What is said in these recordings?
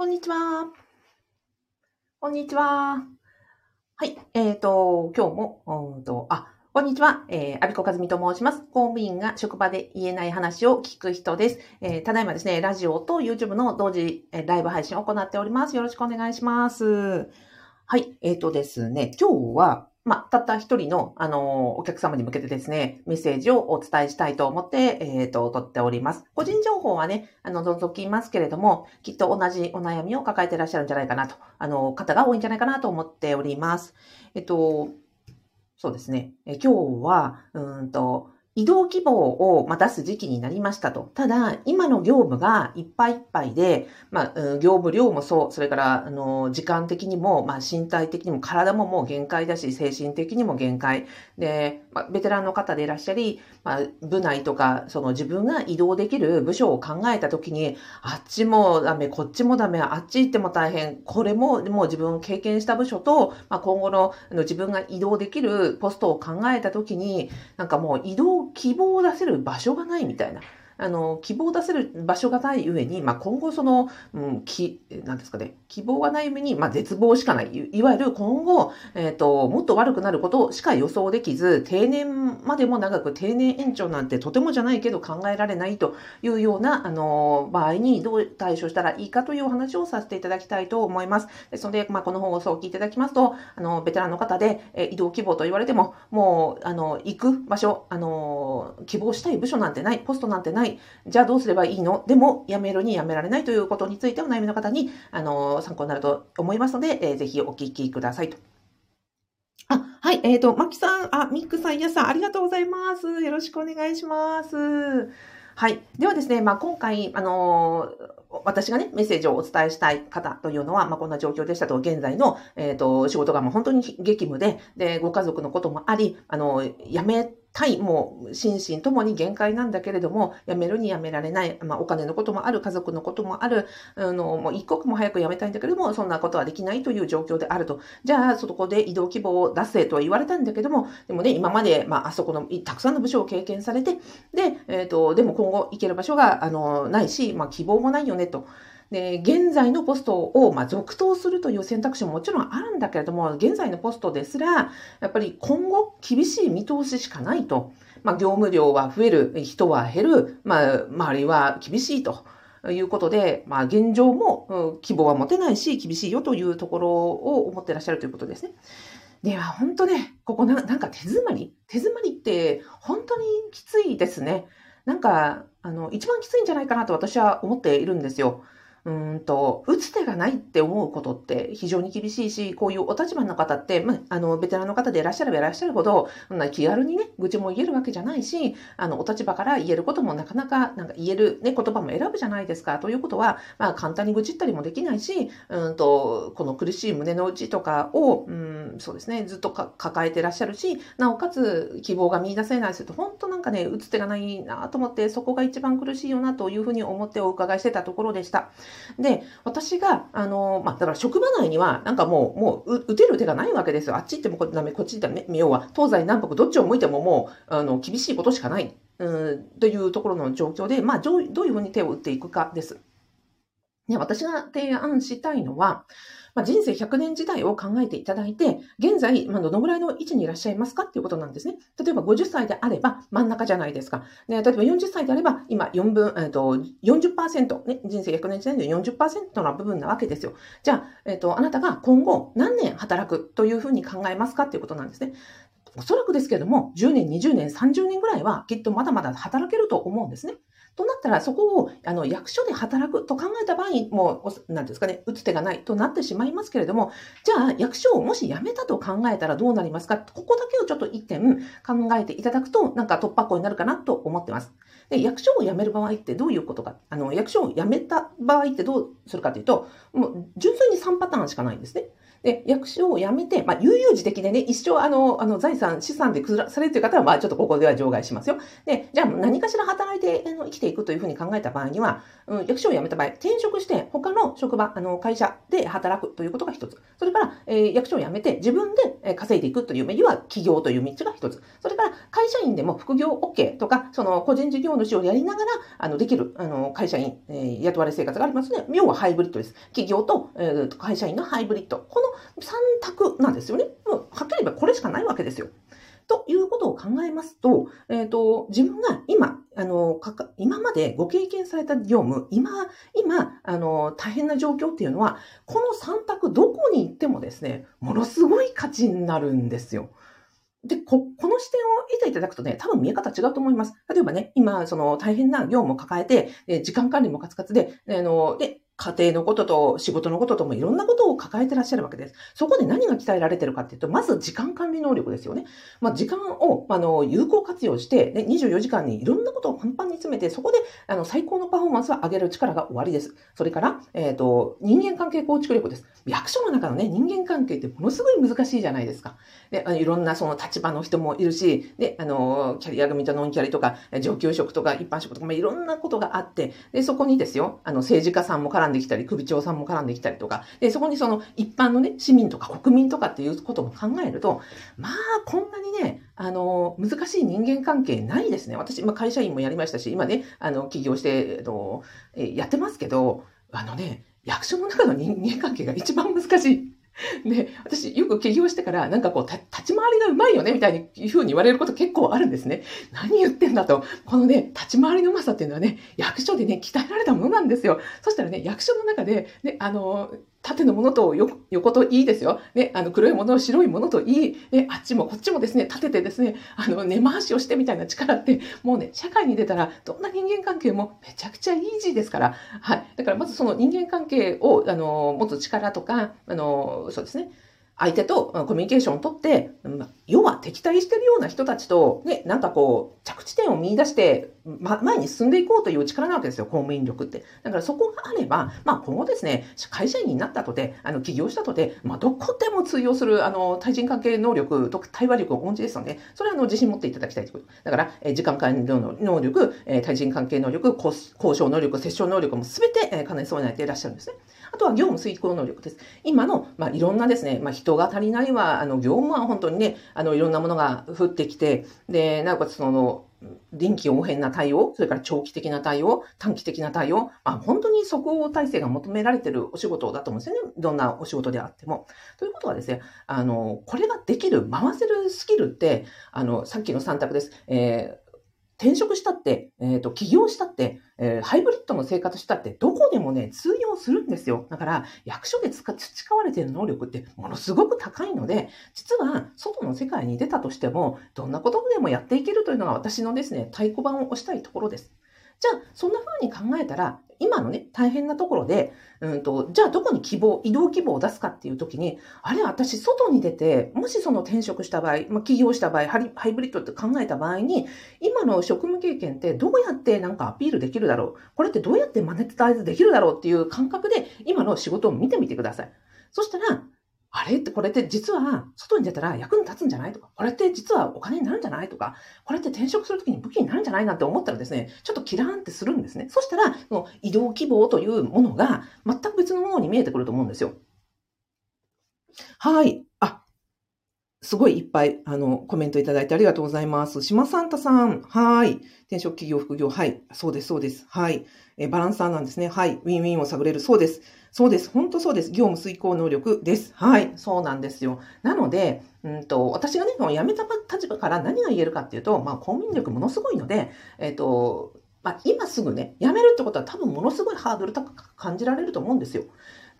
こんにちは。こんにちは。はい。えっ、ー、と、今日も、うんと、あ、こんにちは。えー、アビコカズミと申します。公務員が職場で言えない話を聞く人です。えー、ただいまですね、ラジオと YouTube の同時、えー、ライブ配信を行っております。よろしくお願いします。はい。えっ、ー、とですね、今日は、まあ、たった一人の、あの、お客様に向けてですね、メッセージをお伝えしたいと思って、えっ、ー、と、取っております。個人情報はね、あの、覗きますけれども、きっと同じお悩みを抱えていらっしゃるんじゃないかなと、あの、方が多いんじゃないかなと思っております。えっと、そうですね。え今日は、うんと、移動希望を出す時期になりましたと。ただ、今の業務がいっぱいいっぱいで、まあ、業務量もそう、それから、あの、時間的にも、まあ、身体的にも体ももう限界だし、精神的にも限界。で、まあ、ベテランの方でいらっしゃり、まあ、部内とか、その自分が移動できる部署を考えたときに、あっちもダメ、こっちもダメ、あっち行っても大変、これももう自分経験した部署と、まあ、今後のあの自分が移動できるポストを考えたときに、なんかもう移動希望を出せる場所がないみたいな。あの、希望を出せる場所がない上に、まあ、今後その、うん、き、なんですかね、希望がない上に、まあ、絶望しかない。いわゆる今後、えっ、ー、と、もっと悪くなることしか予想できず、定年までも長く定年延長なんてとてもじゃないけど考えられないというような、あの、場合にどう対処したらいいかというお話をさせていただきたいと思います。ですので、まあ、この放送を聞いていただきますと、あの、ベテランの方で、え移動希望と言われても、もう、あの、行く場所、あの、希望したい部署なんてない、ポストなんてない、じゃあどうすればいいの？でも、やめるにやめられないということについてお悩みの方に、あの、参考になると思いますので、えー、ぜひお聞きくださいと。あ、はい、えっ、ー、と、マキさん、あ、ミックさん、やさん、ありがとうございます。よろしくお願いします。はい。ではですね、まあ、今回、あの私がね、メッセージをお伝えしたい方というのは、まあ、こんな状況でしたと、現在の、えっ、ー、と、仕事がもう本当に激務で、で、ご家族のこともあり、あの、辞めたい、も心身ともに限界なんだけれども、辞めるに辞められない、まあ、お金のこともある、家族のこともある、あの、もう一刻も早く辞めたいんだけれども、そんなことはできないという状況であると。じゃあ、そこで移動希望を出せとは言われたんだけども、でもね、今まで、まあ、あそこの、たくさんの部署を経験されて、で、えっ、ー、と、でも今後行ける場所が、あの、ないし、まあ、希望もないよね、と。で、現在のポストを、まあ、続投するという選択肢ももちろんあるんだけれども、現在のポストですら、やっぱり今後厳しい見通ししかないと。まあ、業務量は増える、人は減る、まあ、周りは厳しいと。いうことで、まあ、現状も、うん、希望は持てないし、厳しいよというところを思ってらっしゃるということですね。では、本当ね、ここななんか手詰まり？手詰まりって本当にきついですね。なんか、あの、一番きついんじゃないかなと私は思っているんですよ。うんと、打つ手がないって思うことって非常に厳しいし、こういうお立場の方って、まあ、あの、ベテランの方でいらっしゃればいらっしゃるほど、そんな気軽にね、愚痴も言えるわけじゃないし、あの、お立場から言えることもなかなか、なんか言えるね、言葉も選ぶじゃないですか。ということは、まあ、簡単に愚痴ったりもできないし、うんと、この苦しい胸の内とかを、うん、そうですね、ずっと抱えてらっしゃるし、なおかつ希望が見出せないすると、本当なんかね、打つ手がないなと思って、そこが一番苦しいよなというふうに思ってお伺いしてたところでした。で、私が、あの、まあ、だから職場内には、なんかもう、もう、打てる手がないわけですよ。あっち行ってもこっちダメ、こっち行っても、要は、東西南北どっちを向いてももう、あの、厳しいことしかない、うん、というところの状況で、まあ、どういうふうに手を打っていくかです。ね、私が提案したいのは、まあ、人生100年時代を考えていただいて、現在、まあ、どのぐらいの位置にいらっしゃいますかっていうことなんですね。例えば50歳であれば真ん中じゃないですか。ね、例えば40歳であれば今4分、えっと、40%、ね、人生100年時代で40%の部分なわけですよ。じゃあ、えっ、と、あなたが今後何年働くというふうに考えますかっていうことなんですね。おそらくですけれども、10年、20年、30年ぐらいはきっとまだまだ働けると思うんですね。となったら、そこをあの役所で働くと考えた場合、もう、なんですかね、打つ手がないとなってしまいますけれども、じゃあ、役所をもし辞めたと考えたらどうなりますか？ここだけをちょっと一点考えていただくと、なんか突破口になるかなと思ってます。で、役所を辞める場合ってどういうことか、あの、役所を辞めた場合ってどうするかというと、もう、純粋に3パターンしかないんですね。で、役所を辞めて、まあ、悠々自適でね、一生、あの、あの、財産、資産で崩されるという方は、まあ、ちょっとここでは除外しますよ。で、じゃあ、何かしら働いてあの生きていくというふうに考えた場合には、うん、役所を辞めた場合、転職して、他の職場、あの、会社で働くということが一つ。それから、えー、役所を辞めて、自分で稼いでいくという、要は企業という道が一つ。それから、会社員でも副業 OK とか、その、個人事業主をやりながら、あの、できる、あの、会社員、えー、雇われ生活がありますね。要はハイブリッドです。企業と、えー、会社員のハイブリッド。この3択なんですよね。もう、はっきり言えばこれしかないわけですよ。ということを考えますと、えっ、ー、と、自分が今、あの、かか、今までご経験された業務、今、今、あの、大変な状況っていうのは、この3択どこに行ってもですね、ものすごい価値になるんですよ。で、こ、この視点を得ていただくとね、多分見え方違うと思います。例えばね、今、その大変な業務を抱えて、時間管理もカツカツで、あの、で、家庭のことと仕事のことともいろんなことを抱えてらっしゃるわけです。そこで何が鍛えられてるかっていうと、まず時間管理能力ですよね。まあ、時間を、あの、有効活用して、ね、24時間にいろんなことをパンパンに詰めて、そこで、あの、最高のパフォーマンスを上げる力が終わりです。それから、えっ、ー、と、人間関係構築力です。役所の中のね、人間関係ってものすごい難しいじゃないですか。で、あのいろんなその立場の人もいるし、で、あの、キャリア組とノンキャリとか、上級職とか一般職とか、まあ、いろんなことがあって、で、そこにですよ、あの、政治家さんも絡んできたり、首長さんも絡んできたりとか、で、そこにその一般のね、市民とか国民とかっていうことも考えると、まあ、こんなにね、あの、難しい人間関係ないですね。私、ま、会社員もやりましたし、今ね、あの、起業して、えっと、やってますけど、あのね、役所の中の人間関係が一番難しい。で、私よく起業してから、なんかこう、立ち回りがうまいよね、みたいにいうふうに言われること結構あるんですね。何言ってんだと。このね、立ち回りのうまさっていうのはね、役所でね、鍛えられたものなんですよ。そしたらね、役所の中で、ね、あの、縦のものと横といいですよ。ね、あの黒いものを、白いものといい、ね、あっちもこっちもですね、立ててですね、あの根回しをしてみたいな力って、もうね、社会に出たら、どんな人間関係もめちゃくちゃイージーですから。はい。だからまずその人間関係を、あの、持つ力とか、あの、そうですね。相手とコミュニケーションをとって、要は敵対してるような人たちと、ね、なんかこう、着地点を見出して、ま、前に進んでいこうという力なわけですよ、公務員力って。だからそこがあれば、まあ今後ですね、会社員になったとて、あの、起業したとて、まあどこでも通用する、あの、対人関係能力と対話力をお持ちですので、それはあの、自信持っていただきたいということ。だから、え時間管理能力、え対人関係能力、交渉能力、接触能力も全て、え兼ね備えていらっしゃるんですね。あとは業務遂行能力です。今の、まあ、いろんなですね、まあ、人が足りないは、あの、業務は本当にね、あの、いろんなものが降ってきて、で、なおかつその、臨機応変な対応、それから長期的な対応、短期的な対応、まあ、本当に即応体制が求められているお仕事だと思うんですよね。どんなお仕事であっても。ということはですね、あの、これができる、回せるスキルって、あの、さっきの3択です。えー転職したって、えっ、ー、と、起業したって、えー、ハイブリッドの生活したって、どこでもね、通用するんですよ。だから、役所で培われている能力ってものすごく高いので、実は、外の世界に出たとしても、どんなことでもやっていけるというのが私のですね、太鼓判を押したいところです。じゃあ、そんな風に考えたら、今のね、大変なところで、うんと、じゃあどこに希望、移動希望を出すかっていう時に、あれ、私、外に出て、もしその転職した場合、まあ、起業した場合、ハイブリッドって考えた場合に、今の職務経験ってどうやってなんかアピールできるだろう？これってどうやってマネタイズできるだろうっていう感覚で、今の仕事を見てみてください。そしたら、あれ？ってこれって実は外に出たら役に立つんじゃないとか、これって実はお金になるんじゃないとか、これって転職するときに武器になるんじゃないなんて思ったらですね、ちょっとキラーンってするんですね。そしたら、その移動希望というものが全く別のものに見えてくると思うんですよ。はい。あ、すごいいっぱい、あの、コメントいただいてありがとうございます。島サンタさん。はい。転職企業、副業。はい。そうです、そうです。はい。えバランサーなんですね。はい。ウィンウィンを探れる。そうです。そうです。本当そうです。業務遂行能力です。はい。そうなんですよ。なので、うんと、私がね、辞めた立場から何が言えるかっていうと、まあ、公務員力ものすごいので、えっ、ー、と、まあ、今すぐね、辞めるってことは多分ものすごいハードル高く感じられると思うんですよ。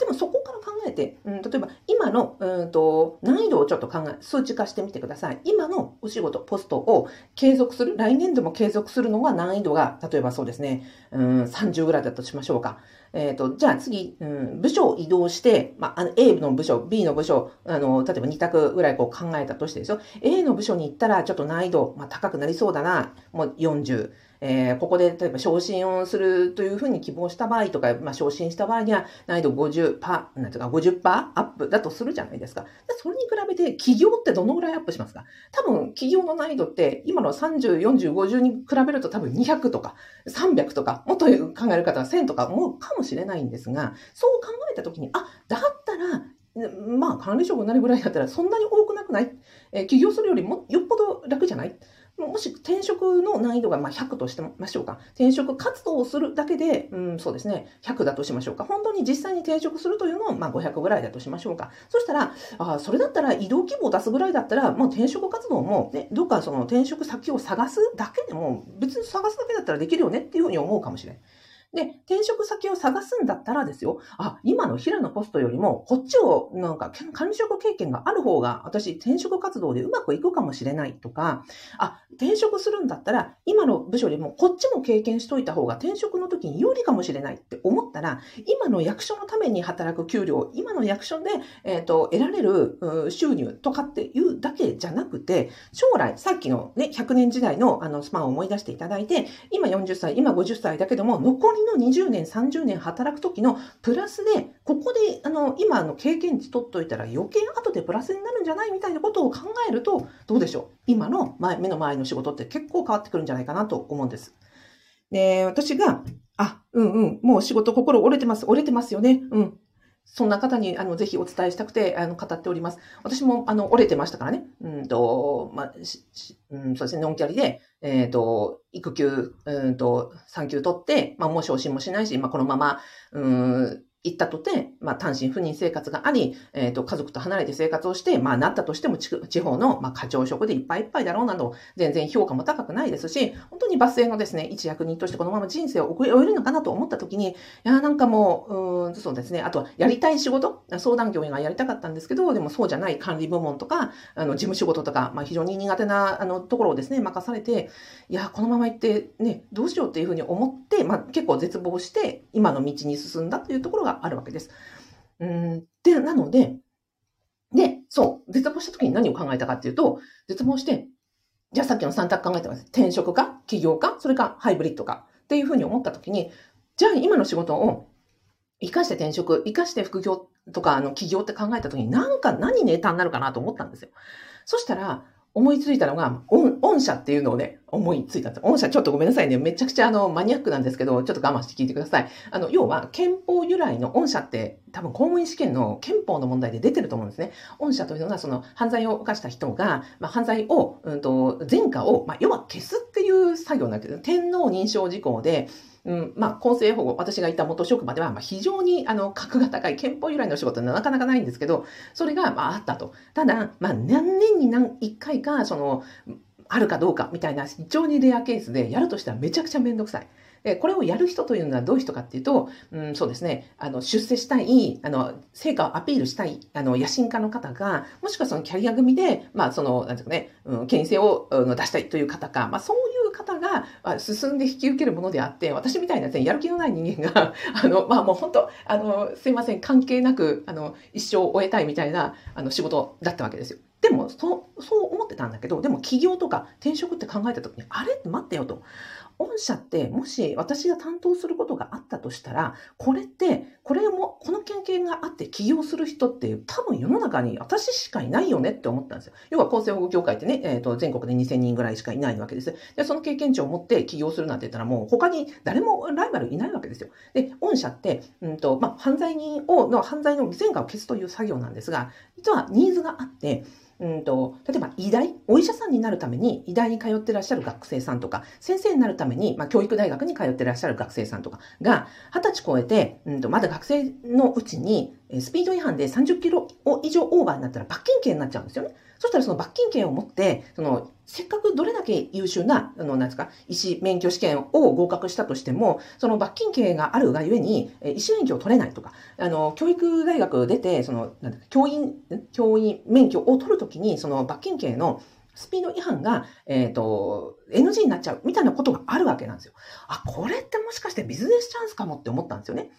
でもそこから考えて、うん、例えば今のうんと難易度をちょっと考え、数値化してみてください。今のお仕事、ポストを継続する、来年度も継続するのが難易度が、例えばそうですね、うん、30ぐらいだとしましょうか。えっ、ー、と、じゃあ次、うん、部署を移動して、まあ、あの A の部署、B の部署、あの、例えば2択ぐらいこう考えたとしてですよ。A の部署に行ったらちょっと難易度、まあ、高くなりそうだな、もう40。えー、ここで例えば昇進をするというふうに希望した場合とか、まあ、昇進した場合には難易度50、50%、なんていうか50%アップだとするじゃないですか。それに比べて企業ってどのぐらいアップしますか？多分企業の難易度って今の30、40、50に比べると多分200とか300とか、もっと考える方は1000とか思うかももしれないんですが、そう考えたときに、あ、だったらまあ、管理職になるぐらいだったらそんなに多くなくない、えー、起業するよりもよっぽど楽じゃない？もし転職の難易度がま100としてましょうか。転職活動をするだけで、うん、そうですね、100だとしましょうか。本当に実際に転職するというのをまあ500ぐらいだとしましょうか。そしたら、あそれだったら移動規模を出すぐらいだったら、もう転職活動も、ね、どっかその転職先を探すだけでも、別に探すだけだったらできるよねっていうふうに思うかもしれない。で、転職先を探すんだったらですよ、あ、今の平野ポストよりも、こっちを、なんか、管理職経験がある方が、私、転職活動でうまくいくかもしれないとか、あ、転職するんだったら、今の部署よりも、こっちも経験しといた方が、転職の時に有利かもしれないって思ったら、今の役所のために働く給料、今の役所で、えっ、ー、と、得られる収入とかっていうだけじゃなくて、将来、さっきのね、100年時代のあのスパンを思い出していただいて、今40歳、今50歳だけども、残りの20年、30年働く時のプラスで、ここで、あの、今の経験値取っといたら余計後でプラスになるんじゃないみたいなことを考えると、どうでしょう？今の前目の前の仕事って結構変わってくるんじゃないかなと思うんです。で、私が、あ、うんうん、もう仕事心折れてます、折れてますよね。うん。そんな方に、あの、ぜひお伝えしたくて、あの、語っております。私も、あの、折れてましたからね。うんと、まあ、うん、そうですね、ノンキャリで、えっ、ー、と、育休、うんと、産休取って、まあ、もう昇進もしないし、まあ、このまま、うん、行ったとて、まあ、単身赴任生活があり、えっ、ー、と、家族と離れて生活をして、まあ、なったとしても地方の、まあ、課長職でいっぱいいっぱいだろうなど、全然評価も高くないですし、本当にバス停のですね、一役人としてこのまま人生を送り終えるのかなと思った時に、いや、なんかもう、うん、そうですね、あとはやりたい仕事、相談業がやりたかったんですけど、でもそうじゃない管理部門とか、あの、事務仕事とか、まあ、非常に苦手な、あの、ところをですね、任されて、いや、このまま行ってね、どうしようっていうふうに思って、まあ、結構絶望して、今の道に進んだというところがあるわけです。うん、で、なので、で、そう、絶望した時に何を考えたかっていうと、絶望して、じゃあさっきの3択考えてます。転職か、起業か、それかハイブリッドかっていうふうに思った時に、じゃあ今の仕事を生かして転職、生かして副業とか、あの、起業って考えた時に、なんか何ネタになるかなと思ったんですよ。そしたら、思いついたのが、御社っていうのをね、思いついたんです。御社ちょっとごめんなさいね。めちゃくちゃあの、マニアックなんですけど、ちょっと我慢して聞いてください。あの、要は、憲法由来の御社って、多分公務員試験の憲法の問題で出てると思うんですね。御社というのは、その、犯罪を犯した人が、まあ、犯罪を、うんと、前科を、まあ、要は消すっていう作業なんです天皇認証事項で、うん、まあ、公正保護、私がいた元職場では、まあ、非常に、あの、格が高い憲法由来の仕事はなかなかないんですけど、それが、まあ、あったと。ただ、まあ、何年に何、一回か、その、あるかどうかみたいな非常にレアケースで、やるとしたらめちゃくちゃめんどくさい。で、これをやる人というのはどういう人かっていうと、うん、そうですね、あの、出世したい、あの、成果をアピールしたい、あの、野心家の方が、もしくはそのキャリア組で、まあ、その、なんていうかね、うん、権威性を出したいという方か、まあ、そういう方が進んで引き受けるものであって、私みたいな、ね、やる気のない人間が、あの、まあ、もう本当、あの、すいません、関係なく、あの、一生終えたいみたいな、あの、仕事だったわけですよ。でも、そう、そう思ってたんだけど、でも起業とか転職って考えた時に、あれ？って待ってよと。御社ってもし私が担当することがあったとしたら、これって、これも、この経験があって起業する人って多分世の中に私しかいないよねって思ったんですよ。要は厚生保護協会ってね、え、ー、と、全国で2000人ぐらいしかいないわけです。で、その経験値を持って起業するなんて言ったらもう他に誰もライバルいないわけですよ。で、御社って、うんと、まあ、犯罪人を、の犯罪の前科を消すという作業なんですが、実はニーズがあって、うんと、例えば医大、お医者さんになるために医大に通ってらっしゃる学生さんとか、先生になるために、まあ、教育大学に通ってらっしゃる学生さんとかが、二十歳超えて、うんと、まだ学生のうちに、スピード違反で30キロ以上オーバーになったら罰金刑になっちゃうんですよね。そしたらその罰金刑を持って、その、せっかくどれだけ優秀な、あの、なんですか、医師免許試験を合格したとしても、その罰金刑があるがゆえに、医師免許を取れないとか、あの、教育大学出て、その、なん教員、教員免許を取るときに、その罰金刑のスピード違反が、えっ、ー、と、NG になっちゃうみたいなことがあるわけなんですよ。あ、これってもしかしてビジネスチャンスかもって思ったんですよね。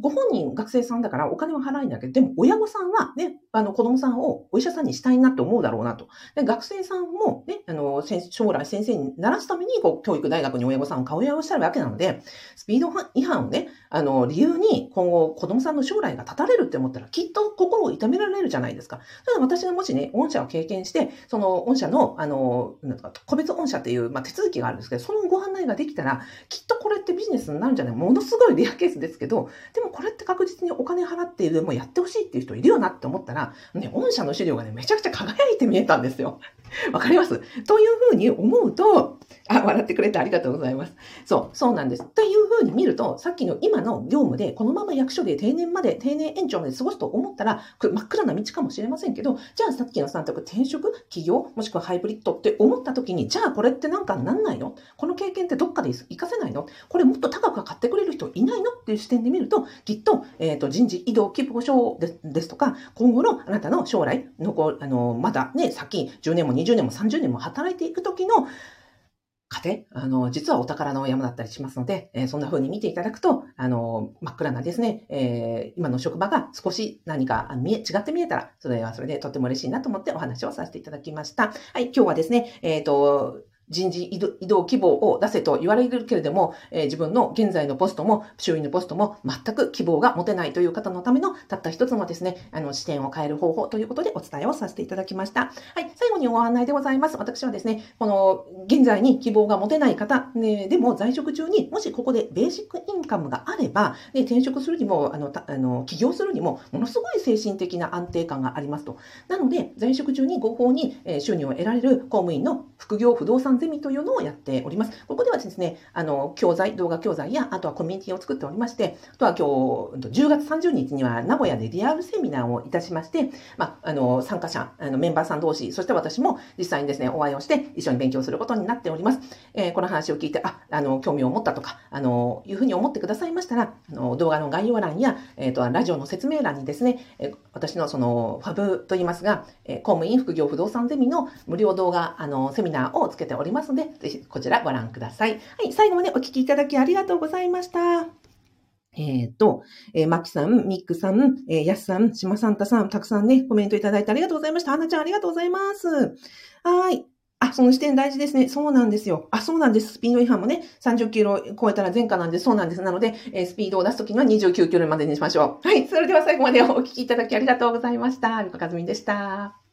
ご本人学生さんだからお金は払えないけど、でも親御さんはね、あの、子供さんをお医者さんにしたいなって思うだろうなと。で、学生さんもね、あの、将来先生にならすために、こう、教育大学に親御さんを顔親をしたわけなので、スピード違反をね、あの、理由に今後子供さんの将来が立たれるって思ったら、きっと心を痛められるじゃないですか。ただ私がもしね、御社を経験して、その御社の、あの、なんか個別御社っていう、まあ、手続きがあるんですけど、そのご案内ができたら、きっとこれってビジネスになるんじゃない？ものすごいレアケースですけど、でもこれって確実にお金払っている、もうやってほしいっていう人いるよなって思ったら、ね、御社の資料がね、めちゃくちゃ輝いて見えたんですよ。わかります？というふうに思うと、あ、笑ってくれてありがとうございます。そう、そうなんです。というふうに見ると、さっきの今の業務で、このまま役所で定年まで、定年延長まで過ごすと思ったら、真っ暗な道かもしれませんけど、じゃあさっきの3択、転職、起業、もしくはハイブリッドって思った時に、じゃあこれってなんかなんないの？この経験ってどっかで活かせないの？これもっと高く買ってくれる人いないの？っていう視点で見ると、きっと、えっ、ー、と、人事異動希望書ですとか、今後のあなたの将来、残あの、まだね、先10年も20年も30年も働いていく時の家庭、あの、実はお宝の山だったりしますので、えー、そんな風に見ていただくと、あの、真っ暗なですね、えー、今の職場が少し何か見え、違って見えたら、それはそれでとっても嬉しいなと思ってお話をさせていただきました。はい、今日はですね、えっ、ー、と、人事移動希望を出せと言われるけれども、えー、自分の現在のポストも周囲のポストも全く希望が持てないという方のためのたった一つのですね、あの視点を変える方法ということでお伝えをさせていただきました。はい、最後にご案内でございます。私はですね、この現在に希望が持てない方、ね、でも在職中にもしここでベーシックインカムがあれば、ね、転職するにも、あの、あの起業するにもものすごい精神的な安定感がありますと。なので、在職中に合法に収入を得られる公務員の副業不動産ゼミというのをやっております。ここではですね、あの、教材、動画教材や、あとはコミュニティを作っておりまして、あとは今日、10月30日には名古屋でリアルセミナーをいたしまして、まあ、あの、参加者、あの、メンバーさん同士、そして私も実際にですね、お会いをして一緒に勉強することになっております。えー、この話を聞いて、あ、あの、興味を持ったとか、あの、いうふうに思ってくださいましたら、あの、動画の概要欄や、えっ、ー、と、ラジオの説明欄にですね、え私のその、ファブと言いますが、え公務員副業不動産ゼミの無料動画、あの、セミナーをつけておりますりますので、ぜひこちらご覧ください。はい、最後までお聞きいただきありがとうございました。えっ、ー、と、えー、マキさん、ミックさん、えー、ヤスさん、シマサンタさん、たくさんね、コメントいただいてありがとうございました。はなちゃん、ありがとうございます。はい。あ、その視点大事ですね。そうなんですよ。あ、そうなんです。スピード違反もね、30キロ超えたら前科なんで、そうなんです。なので、えー、スピードを出すときには29キロまでにしましょう。はい。それでは最後までお聞きいただきありがとうございました。ルカカズミでした。